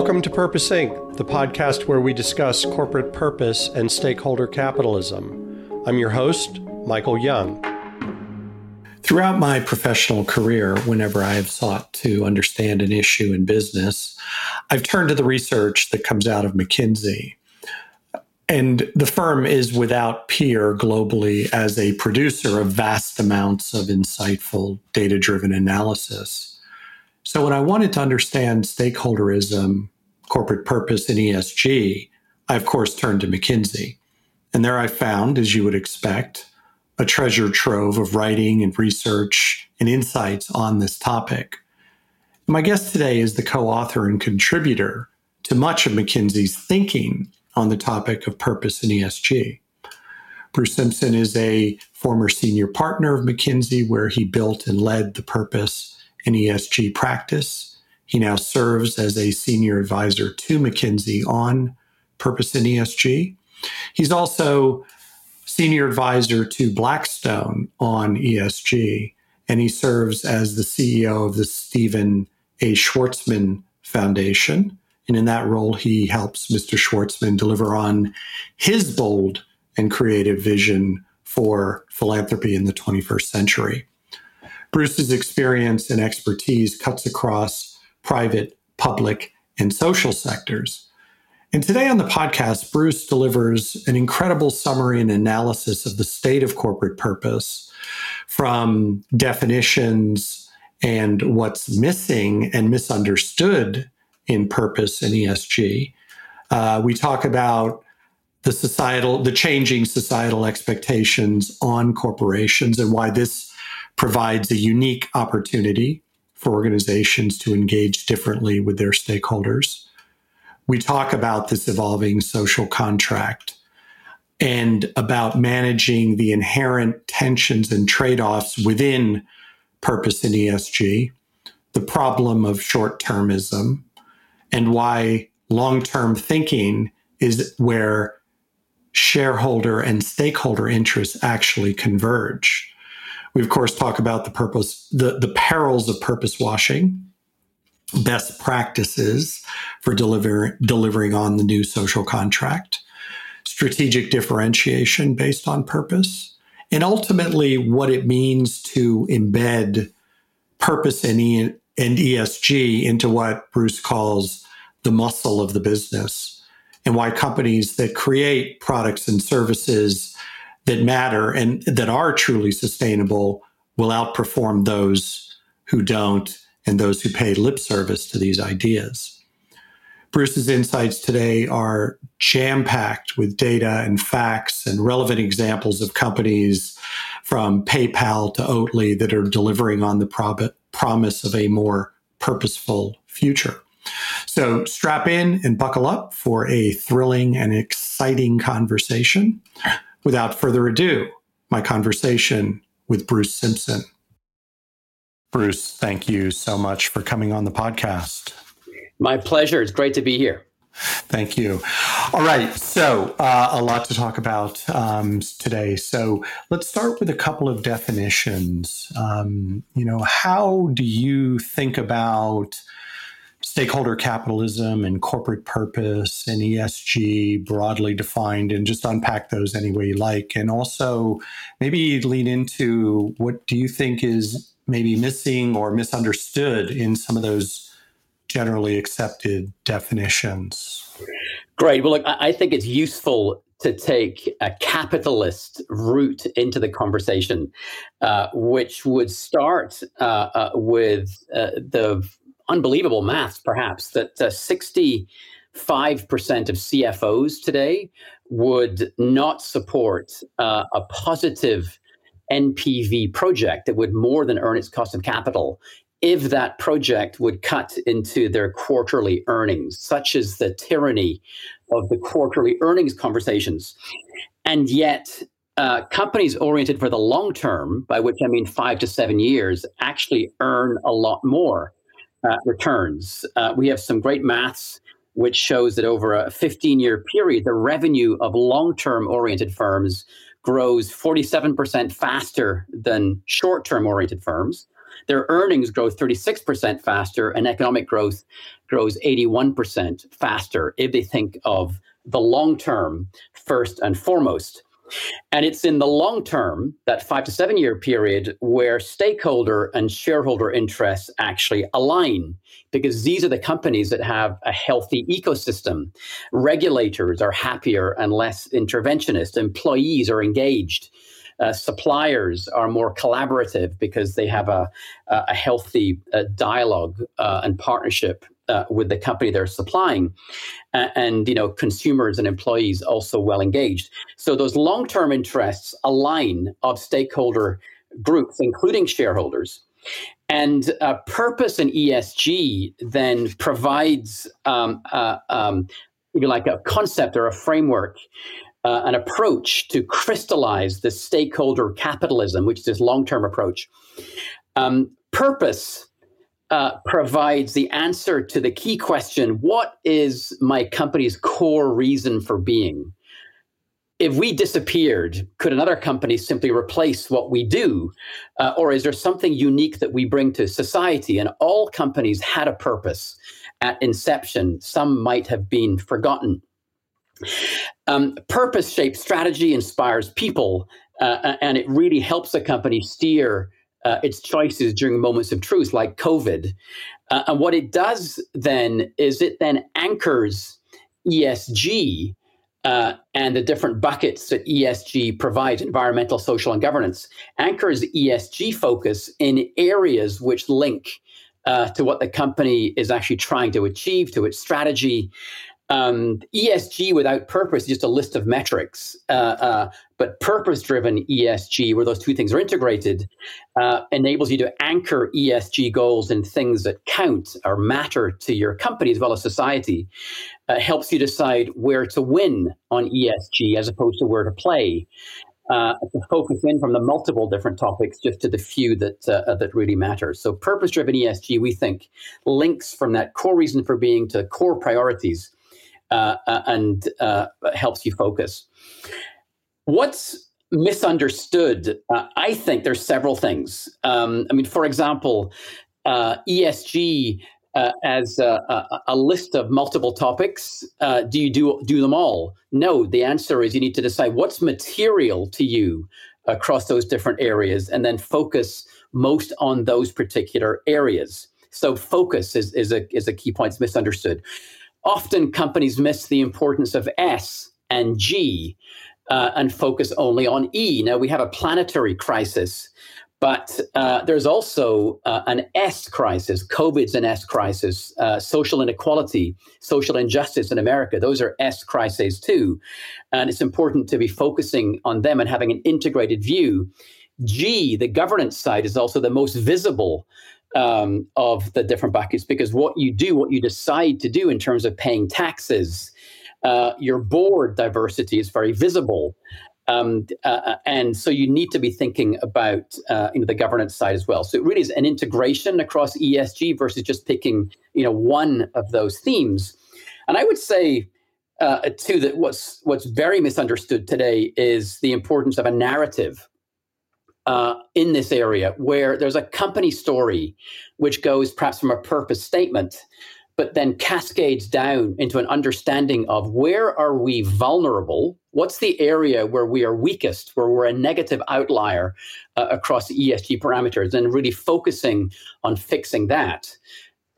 Welcome to Purpose Inc., the podcast where we discuss corporate purpose and stakeholder capitalism. I'm your host, Michael Young. Throughout my professional career, whenever I have sought to understand an issue in business, I've turned to the research that comes out of McKinsey. And the firm is without peer globally as a producer of vast amounts of insightful data driven analysis. So, when I wanted to understand stakeholderism, corporate purpose, and ESG, I of course turned to McKinsey. And there I found, as you would expect, a treasure trove of writing and research and insights on this topic. My guest today is the co author and contributor to much of McKinsey's thinking on the topic of purpose and ESG. Bruce Simpson is a former senior partner of McKinsey, where he built and led the purpose and ESG practice. He now serves as a senior advisor to McKinsey on purpose and ESG. He's also senior advisor to Blackstone on ESG, and he serves as the CEO of the Stephen A. Schwarzman Foundation. And in that role, he helps Mr. Schwarzman deliver on his bold and creative vision for philanthropy in the 21st century. Bruce's experience and expertise cuts across private, public, and social sectors. And today on the podcast, Bruce delivers an incredible summary and analysis of the state of corporate purpose from definitions and what's missing and misunderstood in purpose and ESG. Uh, we talk about the societal, the changing societal expectations on corporations and why this provides a unique opportunity for organizations to engage differently with their stakeholders we talk about this evolving social contract and about managing the inherent tensions and trade offs within purpose and ESG, the problem of short termism, and why long term thinking is where shareholder and stakeholder interests actually converge. We, of course, talk about the purpose, the, the perils of purpose washing best practices for deliver, delivering on the new social contract, strategic differentiation based on purpose, and ultimately what it means to embed purpose and, e- and ESG into what Bruce calls the muscle of the business, and why companies that create products and services that matter and that are truly sustainable will outperform those who don't and those who pay lip service to these ideas. Bruce's insights today are jam packed with data and facts and relevant examples of companies from PayPal to Oatly that are delivering on the prob- promise of a more purposeful future. So strap in and buckle up for a thrilling and exciting conversation. Without further ado, my conversation with Bruce Simpson. Bruce, thank you so much for coming on the podcast. My pleasure. It's great to be here. Thank you. All right. So, uh, a lot to talk about um, today. So, let's start with a couple of definitions. Um, you know, how do you think about stakeholder capitalism and corporate purpose and ESG broadly defined, and just unpack those any way you like? And also, maybe lean into what do you think is maybe missing or misunderstood in some of those generally accepted definitions? Great. Well, look, I think it's useful to take a capitalist route into the conversation, uh, which would start uh, uh, with uh, the unbelievable maths, perhaps, that 65% uh, of CFOs today would not support uh, a positive NPV project that would more than earn its cost of capital if that project would cut into their quarterly earnings, such as the tyranny of the quarterly earnings conversations. And yet, uh, companies oriented for the long term, by which I mean five to seven years, actually earn a lot more uh, returns. Uh, we have some great maths which shows that over a 15 year period, the revenue of long term oriented firms grows 47% faster than short term oriented firms. their earnings grow 36% faster and economic growth grows 81% faster if they think of the long term first and foremost. And it's in the long term, that five to seven year period, where stakeholder and shareholder interests actually align, because these are the companies that have a healthy ecosystem. Regulators are happier and less interventionist, employees are engaged. Uh, suppliers are more collaborative because they have a, a healthy uh, dialogue uh, and partnership uh, with the company they're supplying, and you know consumers and employees also well engaged. So those long-term interests align of stakeholder groups, including shareholders. And uh, purpose and ESG then provides, um, uh, um, you like, a concept or a framework uh, an approach to crystallize the stakeholder capitalism, which is this long term approach. Um, purpose uh, provides the answer to the key question what is my company's core reason for being? If we disappeared, could another company simply replace what we do? Uh, or is there something unique that we bring to society? And all companies had a purpose at inception. Some might have been forgotten. Um, purpose shaped strategy inspires people, uh, and it really helps a company steer uh, its choices during moments of truth like COVID. Uh, and what it does then is it then anchors ESG uh, and the different buckets that ESG provides environmental, social, and governance anchors ESG focus in areas which link uh, to what the company is actually trying to achieve, to its strategy. Um, ESG without purpose is just a list of metrics, uh, uh, but purpose driven ESG, where those two things are integrated, uh, enables you to anchor ESG goals in things that count or matter to your company as well as society. Uh, helps you decide where to win on ESG as opposed to where to play. Uh, to focus in from the multiple different topics just to the few that uh, that really matter. So, purpose-driven ESG, we think, links from that core reason for being to core priorities uh, uh, and uh, helps you focus. What's misunderstood? Uh, I think there's several things. Um, I mean, for example, uh, ESG uh, as a, a, list of multiple topics. do you do do them all? No. The answer is you need to decide what's material to you across those different areas, and then focus most on those particular areas. So focus is, is a is a key point. It's misunderstood often companies miss the importance of S and G uh, and focus only on E. Now, we have a planetary crisis, but uh, there's also uh, an S crisis. COVID's an S crisis. Uh, social inequality, social injustice in America, those are S crises too. And it's important to be focusing on them and having an integrated view. G, the governance side, is also the most visible um, of the different buckets because what you do, what you decide to do in terms of paying taxes, uh, your board diversity is very visible. Um, uh, uh, and so you need to be thinking about uh, you know the governance side as well. So it really is an integration across ESG versus just picking you know one of those themes. And I would say uh, too that what's what's very misunderstood today is the importance of a narrative uh, in this area where there's a company story which goes perhaps from a purpose statement but then cascades down into an understanding of where are we vulnerable? What's the area where we are weakest where we're a negative outlier uh, across esg parameters and really focusing on fixing that?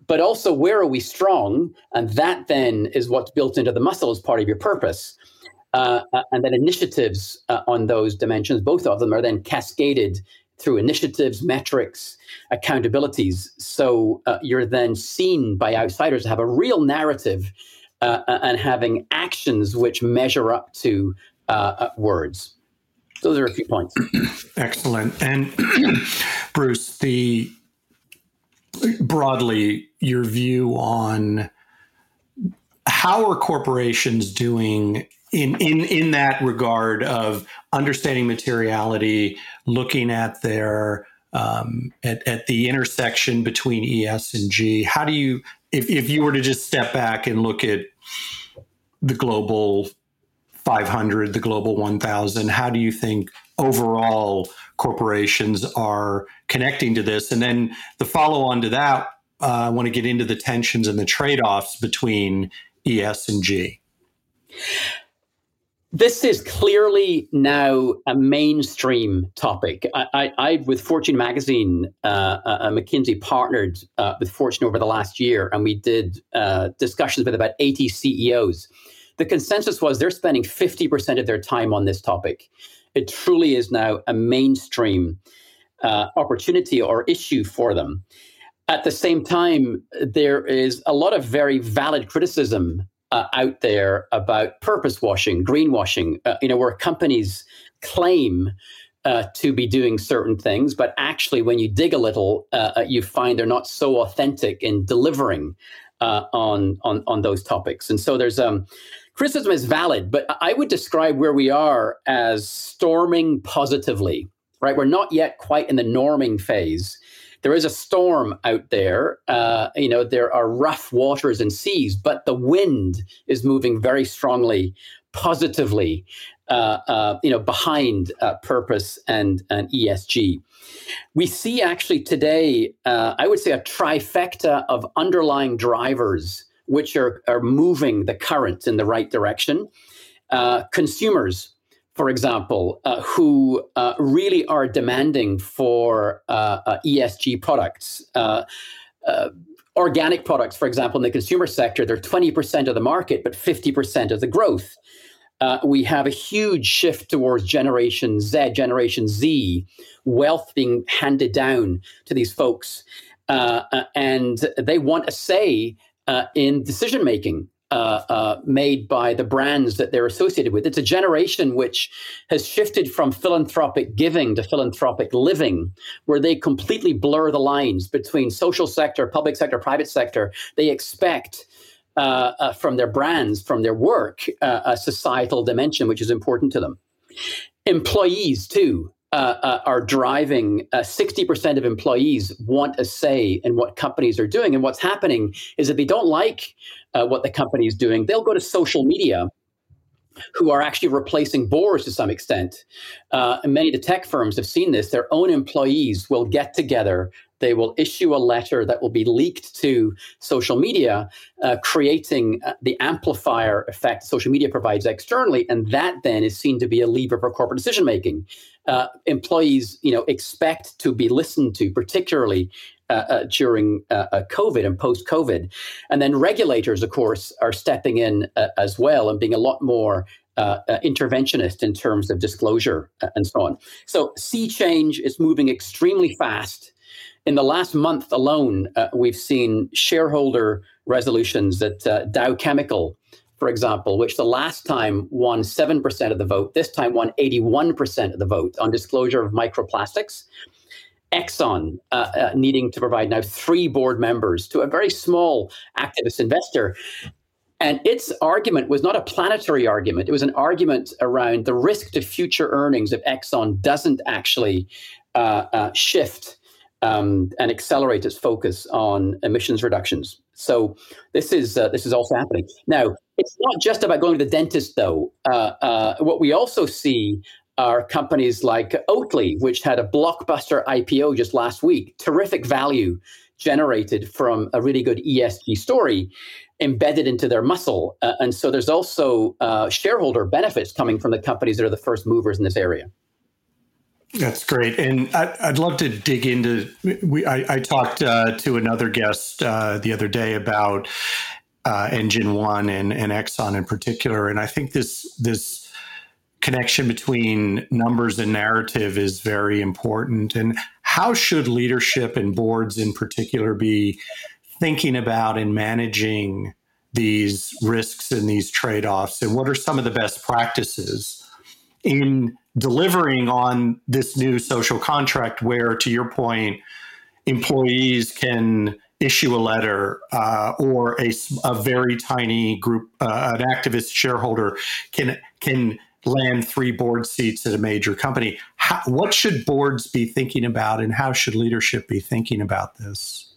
But also where are we strong? And that then is what's built into the muscle as part of your purpose uh, uh, and then initiatives uh, on those dimensions, both of them are then cascaded through initiatives, metrics, accountabilities. So uh, you're then seen by outsiders to have a real narrative uh, uh, and having actions which measure up to words. Those are a few points. Excellent. And Bruce, the broadly your view on how are corporations doing in in in that regard of understanding materiality, looking at their um, at, at the intersection between ES and G. How do you, if, if you were to just step back and look at the global 500, the Global 1000? How do you think overall corporations are connecting to this? And then the follow on to that, uh, I want to get into the tensions and the trade offs between ES and G. This is clearly now a mainstream topic. I, I, I with Fortune magazine, uh, uh, McKinsey partnered uh, with Fortune over the last year, and we did uh, discussions with about 80 CEOs. The consensus was they're spending 50% of their time on this topic. It truly is now a mainstream uh, opportunity or issue for them. At the same time, there is a lot of very valid criticism uh, out there about purpose washing, greenwashing, uh, you know, where companies claim uh, to be doing certain things, but actually, when you dig a little, uh, uh, you find they're not so authentic in delivering uh, on, on on those topics. And so, there's um, criticism is valid, but I would describe where we are as storming positively. Right, we're not yet quite in the norming phase there is a storm out there. Uh, you know, there are rough waters and seas, but the wind is moving very strongly, positively, uh, uh, you know, behind uh, purpose and, and ESG. We see actually today, uh, I would say, a trifecta of underlying drivers which are, are moving the current in the right direction. Uh, consumers for example, uh, who uh, really are demanding for uh, uh ESG products. Uh, uh, organic products, for example, in the consumer sector, they're 20% of the market, but 50% of the growth. we have a huge shift towards Generation Z, Generation Z, wealth being handed down to these folks. and they want a say in decision making uh, uh, made by the brands that they're associated with. It's a generation which has shifted from philanthropic giving to philanthropic living, where they completely blur the lines between social sector, public sector, private sector. They expect uh, uh from their brands, from their work, uh, a societal dimension, which is important to them. Employees, too. Uh, are driving 60% of employees want a say in what companies are doing. And what's happening is that they don't like uh, what the company is doing, they'll go to social media who are actually replacing boards to some extent. Uh, many of the tech firms have seen this. Their own employees will get together. They will issue a letter that will be leaked to social media, uh, creating uh, the amplifier effect social media provides externally, and that then is seen to be a lever for corporate decision making. Uh, employees, you know, expect to be listened to, particularly uh, uh, during uh, COVID and post COVID. And then regulators, of course, are stepping in as well and being a lot more uh, interventionist in terms of disclosure and so on. So, sea change is moving extremely fast. In the last month alone, we've seen shareholder resolutions at Dow Chemical, for example, which the last time won 7% of the vote, this time won 81% of the vote on disclosure of microplastics. Exxon uh, uh, needing to provide now three board members to a very small activist investor. And its argument was not a planetary argument. It was an argument around the risk to future earnings if Exxon doesn't actually uh, uh shift um, and accelerate its focus on emissions reductions. So this is uh, this is also happening now. It's not just about going to the dentist, though. Uh, what we also see are companies like Oatly, which had a blockbuster IPO just last week, terrific value generated from a really good ESG story embedded into their muscle. Uh, and so there's also uh, shareholder benefits coming from the companies that are the first movers in this area. That's great, and I, would love to dig into. We, I, I talked uh, to another guest uh, the other day about uh, Engine One and, and Exxon in particular, and I think this this connection between numbers and narrative is very important. And how should leadership and boards in particular be thinking about and managing these risks and these trade offs? And what are some of the best practices in delivering on this new social contract where, to your point, employees can issue a letter uh, or a, a very tiny group, uh, an activist shareholder can can land three board seats at a major company. How, what should boards be thinking about, and how should leadership be thinking about this?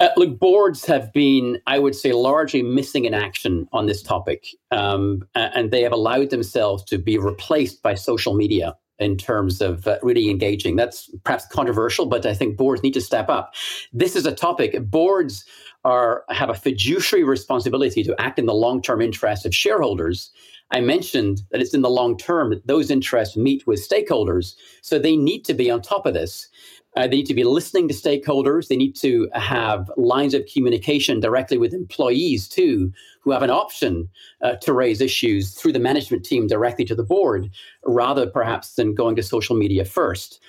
Uh, look, boards have been, I would say, largely missing in action on this topic, um, and they have allowed themselves to be replaced by social media in terms of uh, really engaging. That's perhaps controversial, but I think boards need to step up. This is a topic. Boards are have a fiduciary responsibility to act in the long-term interest of shareholders. I mentioned that it's in the long term that those interests meet with stakeholders, so they need to be on top of this. Uh, they need to be listening to stakeholders. They need to have lines of communication directly with employees too, who have an option uh, to raise issues through the management team directly to the board, rather perhaps than going to social media first.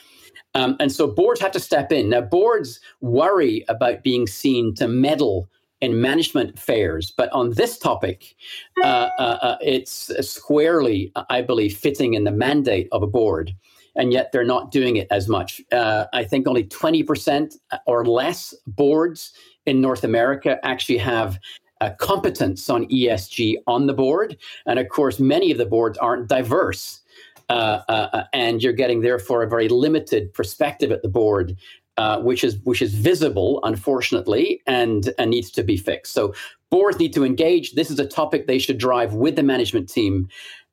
Um, and so boards have to step in. Now, boards worry about being seen to meddle in management affairs, but on this topic, uh, uh, uh it's squarely, I believe, fitting in the mandate of a board and yet they're not doing it as much. Uh, I think only 20% or less boards in North America actually have a competence on ESG on the board. And of course, many of the boards aren't diverse. Uh, uh, and you're getting, therefore, a very limited perspective at the board. Uh, which is which is visible, unfortunately, and, and needs to be fixed. So boards need to engage. This is a topic they should drive with the management team,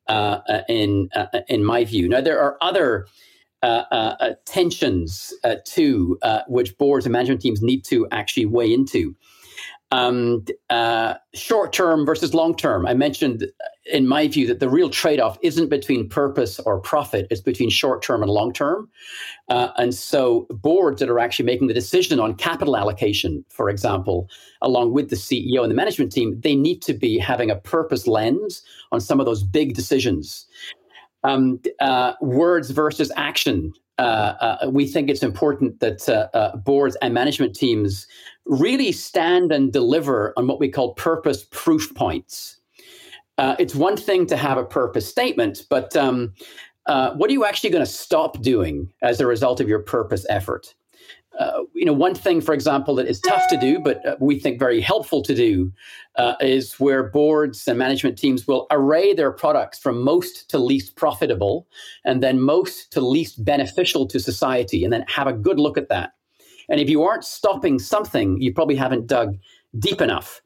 uh, uh, in uh, in my view. Now there are other uh, uh, tensions too, which boards and management teams need to actually weigh into um, short term versus long term. I mentioned, in my view, that the real trade off isn't between purpose or profit, it's between short term and long term. Uh, and so, boards that are actually making the decision on capital allocation, for example, along with the CEO and the management team, they need to be having a purpose lens on some of those big decisions. Um, uh, words versus action. Uh, uh, we think it's important that uh, uh, boards and management teams really stand and deliver on what we call purpose proof points. Uh, it's one thing to have a purpose statement, but um, what are you actually going to stop doing as a result of your purpose effort? uh, you know, one thing, for example, that is tough to do, but uh, we think very helpful to do, uh, is where boards and management teams will array their products from most to least profitable, and then most to least beneficial to society, and then have a good look at that. And if you aren't stopping something, you probably haven't dug deep enough.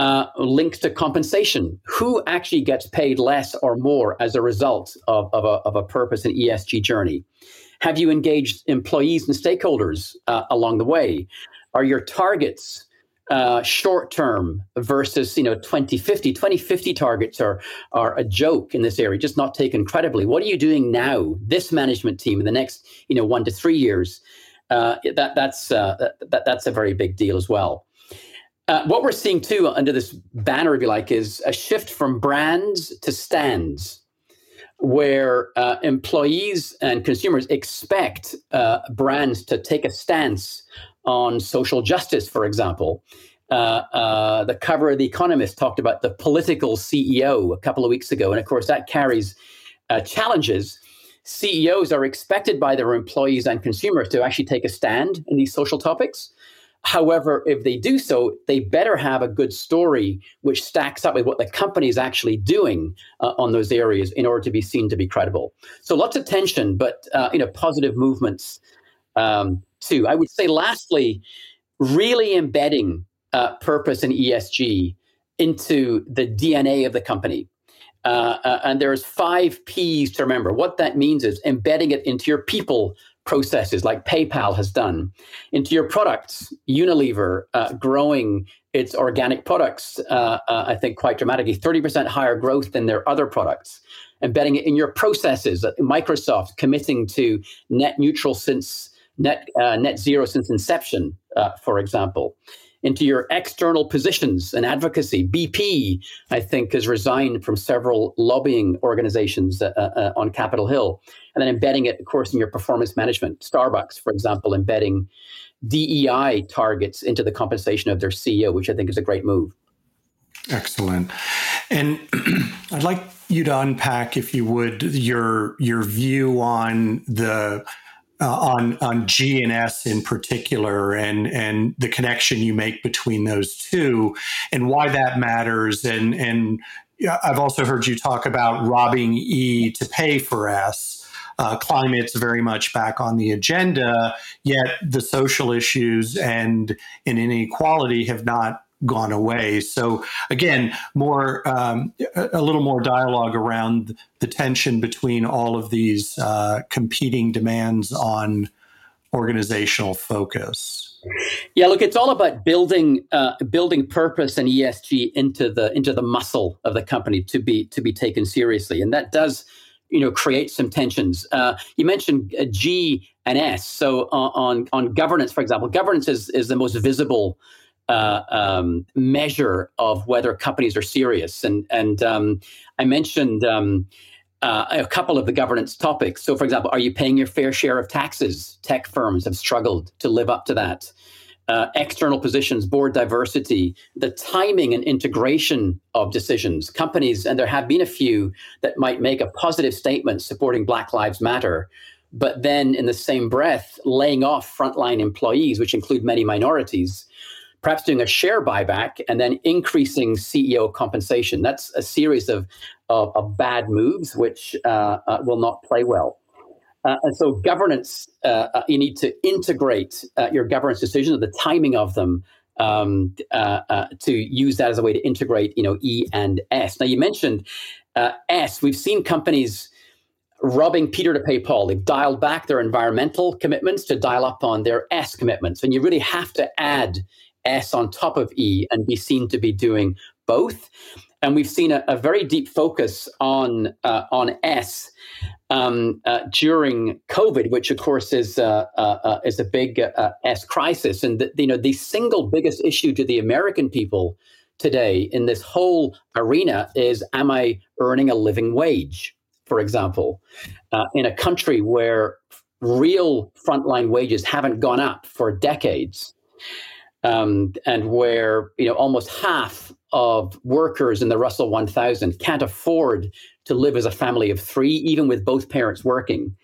Uh, links to compensation. Who actually gets paid less or more as a result of, of, a, of a purpose and ESG journey? Have you engaged employees and stakeholders uh, along the way? Are your targets uh, short term versus you know 2050 2050 targets are are a joke in this area just not taken credibly what are you doing now this management team in the next you know one to three years uh, that that's uh, that, that's a very big deal as well uh, what we're seeing too under this banner if you like is a shift from brands to stands where uh, employees and consumers expect uh, brands to take a stance on social justice, for example. Uh, uh, the cover of The Economist talked about the political CEO a couple of weeks ago. And of course, that carries uh, challenges. CEOs are expected by their employees and consumers to actually take a stand in these social topics. However, if they do so, they better have a good story which stacks up with what the company is actually doing uh, on those areas in order to be seen to be credible. So lots of tension, but uh, you know positive movements um, too. I would say, lastly, really embedding uh, purpose and ESG into the DNA of the company. Uh, uh, and there's five P's to remember. What that means is embedding it into your people processes like PayPal has done into your products. Unilever uh, growing its organic products, uh, uh, I think, quite dramatically, 30% higher growth than their other products. Embedding it in your processes. Uh, Microsoft committing to net neutral since net uh, net zero since inception, uh, for example into your external positions and advocacy. BP, I think, has resigned from several lobbying organizations uh, uh, on Capitol Hill, and then embedding it, of course, in your performance management. Starbucks, for example, embedding DEI targets into the compensation of their CEO, which I think is a great move. Excellent. And I'd like you to unpack, if you would, your your view on the uh, on on G and S in particular, and and the connection you make between those two, and why that matters. And and I've also heard you talk about robbing E to pay for S. uh, climate's very much back on the agenda, yet the social issues and, and inequality have not gone away. So again, more um, a little more dialogue around the tension between all of these uh, competing demands on organizational focus. Yeah, look, it's all about building uh, building purpose and ESG into the into the muscle of the company to be to be taken seriously, and that does you know create some tensions. Uh, you mentioned uh, G and S, so on on governance, for example, governance is is the most visible uh, um, measure of whether companies are serious. And and um, I mentioned um, uh, a couple of the governance topics. So, for example, are you paying your fair share of taxes? Tech firms have struggled to live up to that. Uh, external positions, board diversity, the timing and integration of decisions. Companies, and there have been a few that might make a positive statement supporting Black Lives Matter, but then in the same breath, laying off frontline employees, which include many minorities perhaps doing a share buyback and then increasing CEO compensation. That's a series of, of, of bad moves which uh, uh, will not play well. Uh, and so, governance, uh, uh, you need to integrate uh, your governance decisions, the timing of them, um, to use that as a way to integrate, you know, E and S. Now, you mentioned S. We've seen companies robbing Peter to pay Paul. They've dialed back their environmental commitments to dial up on their S commitments. And you really have to add S on top of E and be seen to be doing both. And we've seen a, a very deep focus on uh, on S um, uh, during COVID, which of course is uh, uh, uh is a big uh, S crisis. And the, you know the single biggest issue to the American people today in this whole arena is: Am I earning a living wage? For example, in a country where real frontline wages haven't gone up for decades um, and where you know almost half of workers in the Russell 1000 can't afford to live as a family of three, even with both parents working,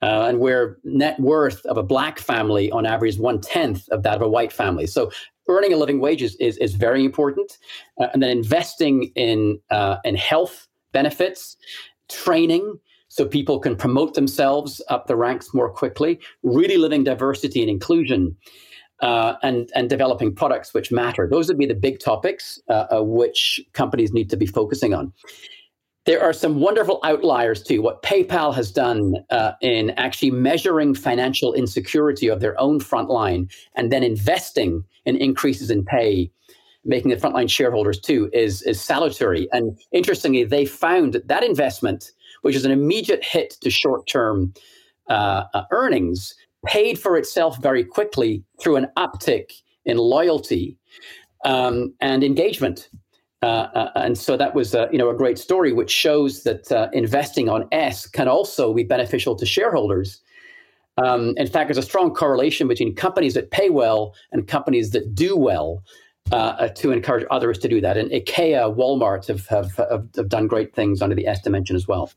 uh, and where net worth of a black family on average is one tenth of that of a white family. So earning a living wage is is, is very important, uh, and then investing in uh, in health benefits, training. So people can promote themselves up the ranks more quickly, really living diversity and inclusion uh, and and developing products which matter. Those would be the big topics uh, uh, which companies need to be focusing on. There are some wonderful outliers too. What PayPal has done uh, in actually measuring financial insecurity of their own frontline and then investing in increases in pay, making the frontline shareholders too, is is salutary. And interestingly, they found that, that investment, which is an immediate hit to short term uh, uh, earnings, paid for itself very quickly through an uptick in loyalty um, and engagement. Uh, uh, and so that was, uh, you know, a great story, which shows that uh, investing on S can also be beneficial to shareholders. Um, in fact, there's a strong correlation between companies that pay well and companies that do well uh, uh, to encourage others to do that. And IKEA, Walmart have, have, have, have done great things under the S dimension as well.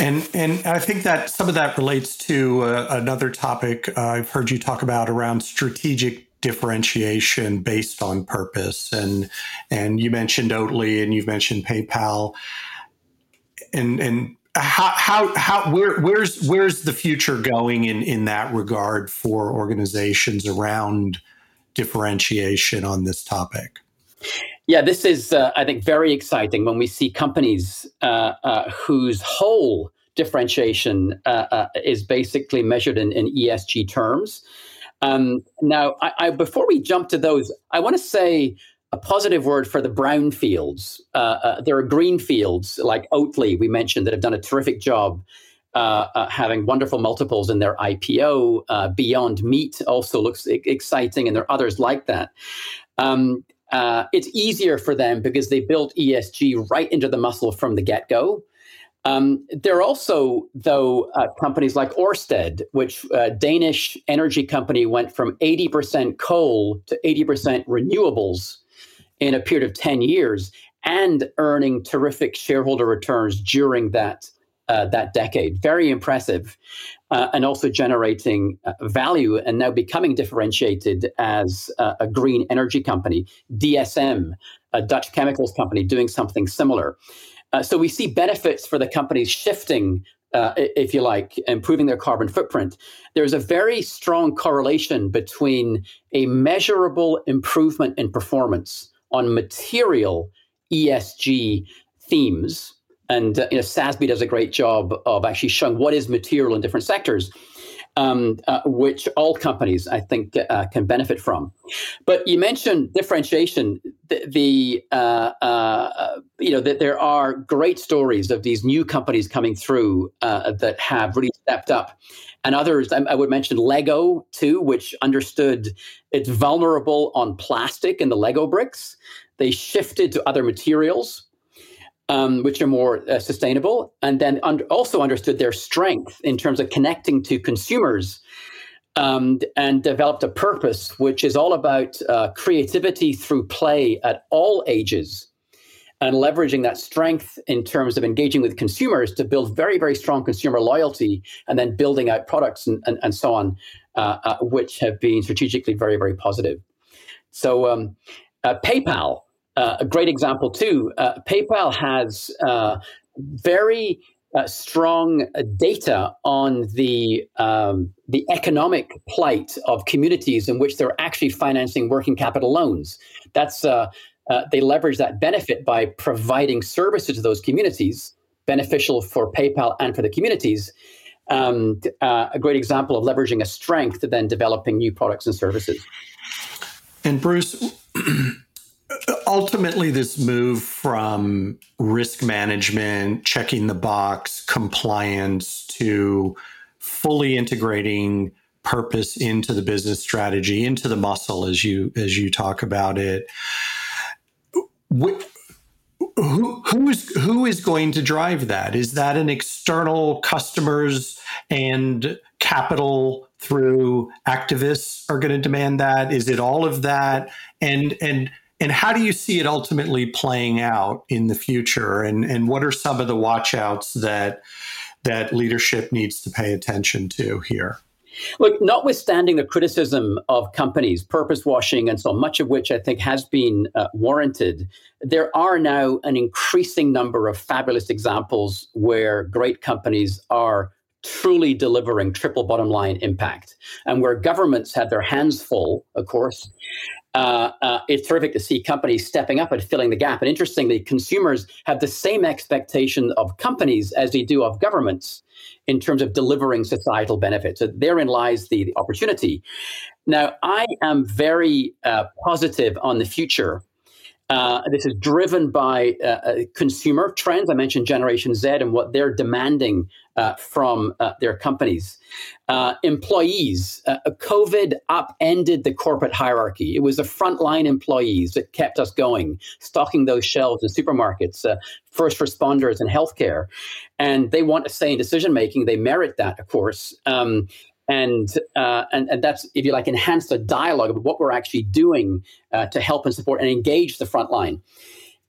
And and I think that some of that relates to uh, another topic uh, I've heard you talk about around strategic differentiation based on purpose. And and you mentioned Oatly and you've mentioned PayPal. And and how how how where where's where's the future going in in that regard for organizations around differentiation on this topic? Yeah, this is, uh, I think, very exciting when we see companies uh, uh, whose whole differentiation uh, uh, is basically measured in, in ESG terms. Um, now, I, I, before we jump to those, I want to say a positive word for the brown fields. Uh, there are green fields like Oatly, we mentioned, that have done a terrific job. Uh, uh, having wonderful multiples in their IPO. Uh, Beyond Meat also looks I- exciting, and there are others like that. Um, uh, it's easier for them because they built ESG right into the muscle from the get go. Um, there are also, though, uh, companies like Orsted, which uh, Danish energy company went from 80% coal to 80% renewables in a period of 10 years and earning terrific shareholder returns during that uh, that decade. Very impressive, uh, and also generating uh, value and now becoming differentiated as uh, a green energy company. DSM, a Dutch chemicals company, doing something similar. Uh, so we see benefits for the companies shifting uh, if you like, improving their carbon footprint, there's a very strong correlation between a measurable improvement in performance on material ESG themes. And uh, you know, SASB does a great job of actually showing what is material in different sectors um, uh, which all companies, I think, uh, can benefit from. But you mentioned differentiation. The, the uh, uh you know that there are great stories of these new companies coming through uh, that have really stepped up, and others. I, I would mention Lego too, which understood it's vulnerable on plastic and the Lego bricks. They shifted to other materials um, which are more uh, sustainable, and then un- also understood their strength in terms of connecting to consumers um, and developed a purpose which is all about uh, creativity through play at all ages and leveraging that strength in terms of engaging with consumers to build very, very strong consumer loyalty and then building out products and, and, and so on, uh, uh, which have been strategically very, very positive. So, um, uh, PayPal a great example too. Uh, PayPal has uh, very uh, strong data on the um, the economic plight of communities in which they're actually financing working capital loans. That's uh, uh, they leverage that benefit by providing services to those communities, beneficial for PayPal and for the communities. Um, a great example of leveraging a strength to then developing new products and services. And Bruce. Ultimately this move from risk management checking the box compliance to fully integrating purpose into the business strategy into the muscle as you as you talk about it. Who, who is who is going to drive that? Is that an external customers and capital through activists are going to demand that? Is it all of that? And and and how do you see it ultimately playing out in the future? And, and what are some of the watchouts that that leadership needs to pay attention to here? Look, notwithstanding the criticism of companies, purpose washing, and so much of which I think has been uh, warranted, there are now an increasing number of fabulous examples where great companies are truly delivering triple bottom line impact and where governments had their hands full, of course, uh, uh, it's terrific to see companies stepping up and filling the gap. And interestingly, consumers have the same expectation of companies as they do of governments in terms of delivering societal benefits. So therein lies the, the opportunity. Now, I am very uh, positive on the future. Uh, this is driven by uh, consumer trends. I mentioned Generation Z and what they're demanding uh, from uh, their companies. Uh, employees, uh, COVID upended the corporate hierarchy. It was the frontline employees that kept us going, stocking those shelves in supermarkets, uh, first responders, in healthcare. And they want a say in decision making. They merit that, of course. Um, and, uh, and and that's if you like enhance the dialogue of what we're actually doing to help and support and engage the front line.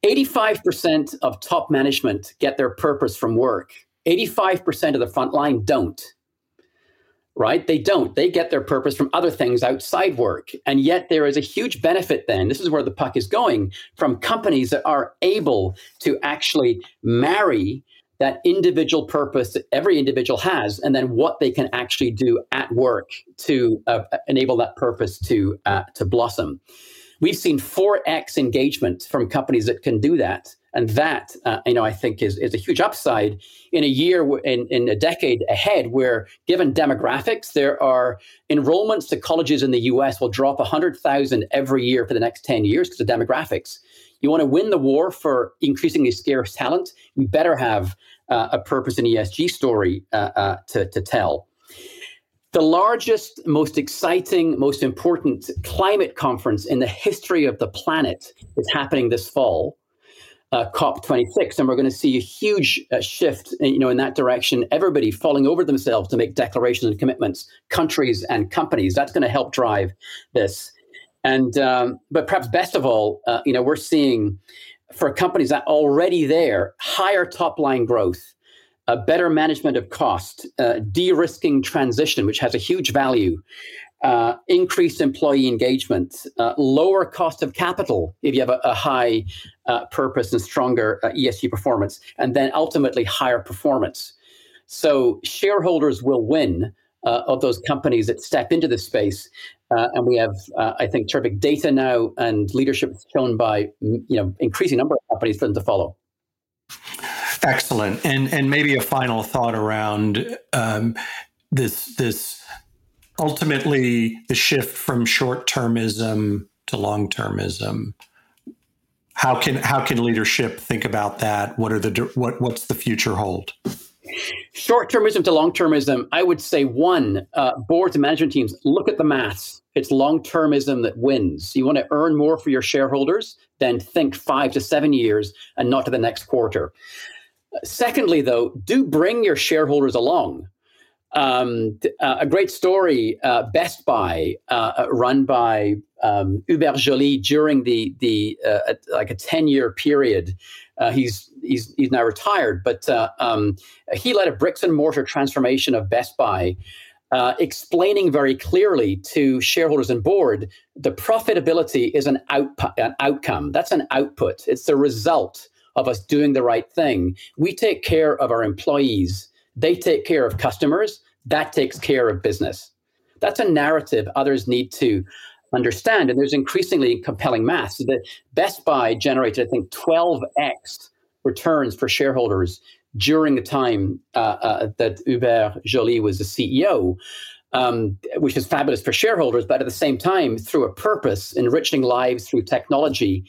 85% of top management get their purpose from work. 85% of the front line don't. Right? They don't. They get their purpose from other things outside work. And yet there is a huge benefit then. This is where the puck is going from companies that are able to actually marry that individual purpose that every individual has, and then what they can actually do at work to uh, enable that purpose to uh, to blossom. We've seen 4x engagement from companies that can do that. And that, uh, you know, I think is, is a huge upside in a year, in, in a decade ahead, where given demographics, there are enrollments to colleges in the US will drop 100,000 every year for the next 10 years because of demographics. You want to win the war for increasingly scarce talent, you better have uh, a purpose and ESG story uh, uh, to, to tell. The largest, most exciting, most important climate conference in the history of the planet is happening this fall uh, COP26, and we're going to see a huge uh, shift, you know, in that direction. Everybody falling over themselves to make declarations and commitments, countries and companies. That's going to help drive this. And um, but perhaps best of all, uh, you know, we're seeing for companies that are already there higher top line growth, a better management of cost, uh, de-risking transition, which has a huge value, uh, increased employee engagement, uh, lower cost of capital if you have a, a high uh, purpose and stronger uh, ESG performance, and then ultimately higher performance. So shareholders will win uh, of those companies that step into this space. Uh, and we have, I think, terrific data now and leadership shown by you know increasing number of companies for them to follow. Excellent, and and maybe a final thought around um, this this ultimately the shift from short termism to long termism. How can how can leadership think about that? What are the what what's the future hold? Short termism to long termism, I would say one, uh, boards and management teams look at the maths. It's long termism that wins. You want to earn more for your shareholders, then think five to seven years and not to the next quarter. Secondly, though, do bring your shareholders along. Um, uh, a great story, uh, Best Buy, uh, uh run by um, Hubert Joly during the the uh, like a ten year period. He's he's he's now retired, but um, he led a bricks and mortar transformation of Best Buy. explaining very clearly to shareholders and board the profitability is an, output, an outcome. That's an output. It's the result of us doing the right thing. We take care of our employees they take care of customers. That takes care of business. That's a narrative others need to understand. And there's increasingly compelling math. So the Best Buy generated, I think, 12x returns for shareholders during the time uh, uh, that Hubert Joly was the CEO. Um, which is fabulous for shareholders, but at the same time, through a purpose, enriching lives through technology,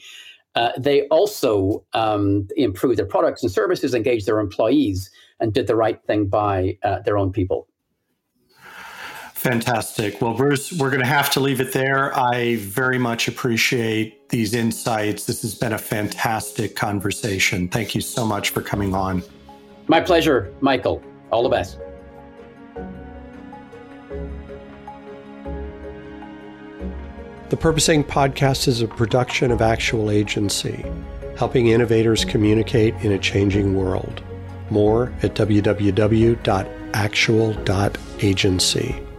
uh, they also um, improved their products and services, engaged their employees, and did the right thing by uh, their own people. Fantastic. Well, Bruce, we're going to have to leave it there. I very much appreciate these insights. This has been a fantastic conversation. Thank you so much for coming on. My pleasure, Michael. All the best. The Purposing podcast is a production of Actual Agency, helping innovators communicate in a changing world. More at www.actual.agency.